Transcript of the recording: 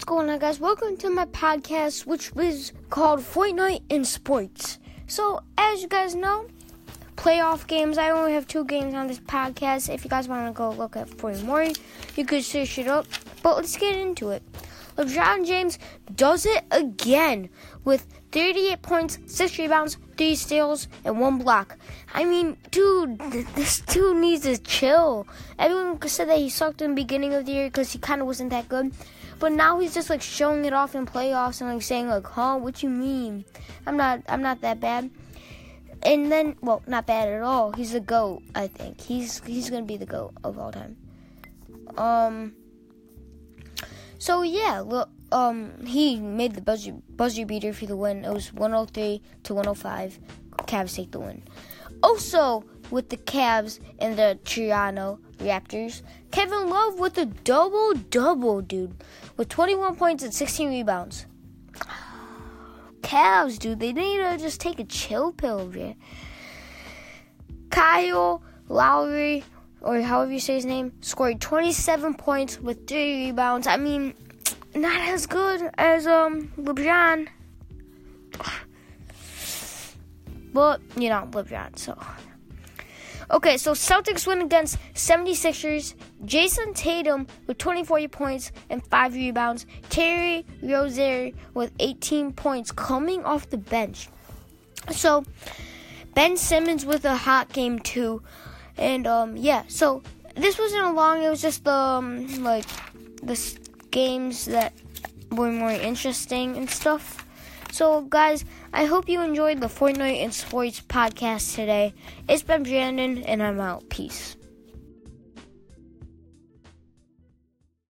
What's going on, guys? Welcome to my podcast, which is called Fortnite and Sports. So, as you guys know, playoff games. I only have two games on this podcast. If you guys want to go look at Fortnite more, you could search it up. But let's get into it. LeBron James does it again with 38 points, 6 rebounds, 3 steals, and 1 block. I mean, dude, this dude needs to chill. Everyone said that he sucked in the beginning of the year because he kind of wasn't that good. But now he's just like showing it off in playoffs and like saying like, "Huh, what you mean? I'm not I'm not that bad." And then, well, not bad at all. He's the goat, I think. He's he's going to be the goat of all time. Um so yeah, look, um, he made the buzzer buzzer beater for the win. It was 103 to 105. Cavs take the win. Also, with the Cavs and the Toronto Raptors, Kevin Love with a double double, dude, with 21 points and 16 rebounds. Cavs, dude, they need to just take a chill pill over here. Kyle Lowry or however you say his name, scored 27 points with three rebounds. I mean, not as good as um LeBron, but you know LeBron. So okay, so Celtics win against 76ers. Jayson Tatum with 24 points and five rebounds. Terry Rozier with 18 points coming off the bench. So Ben Simmons with a hot game too. And um, yeah, so this wasn't a long. It was just um, like the games that were more interesting and stuff. So, guys, I hope you enjoyed the Fortnite and Sports podcast today. It's been Brandon, and I'm out. Peace.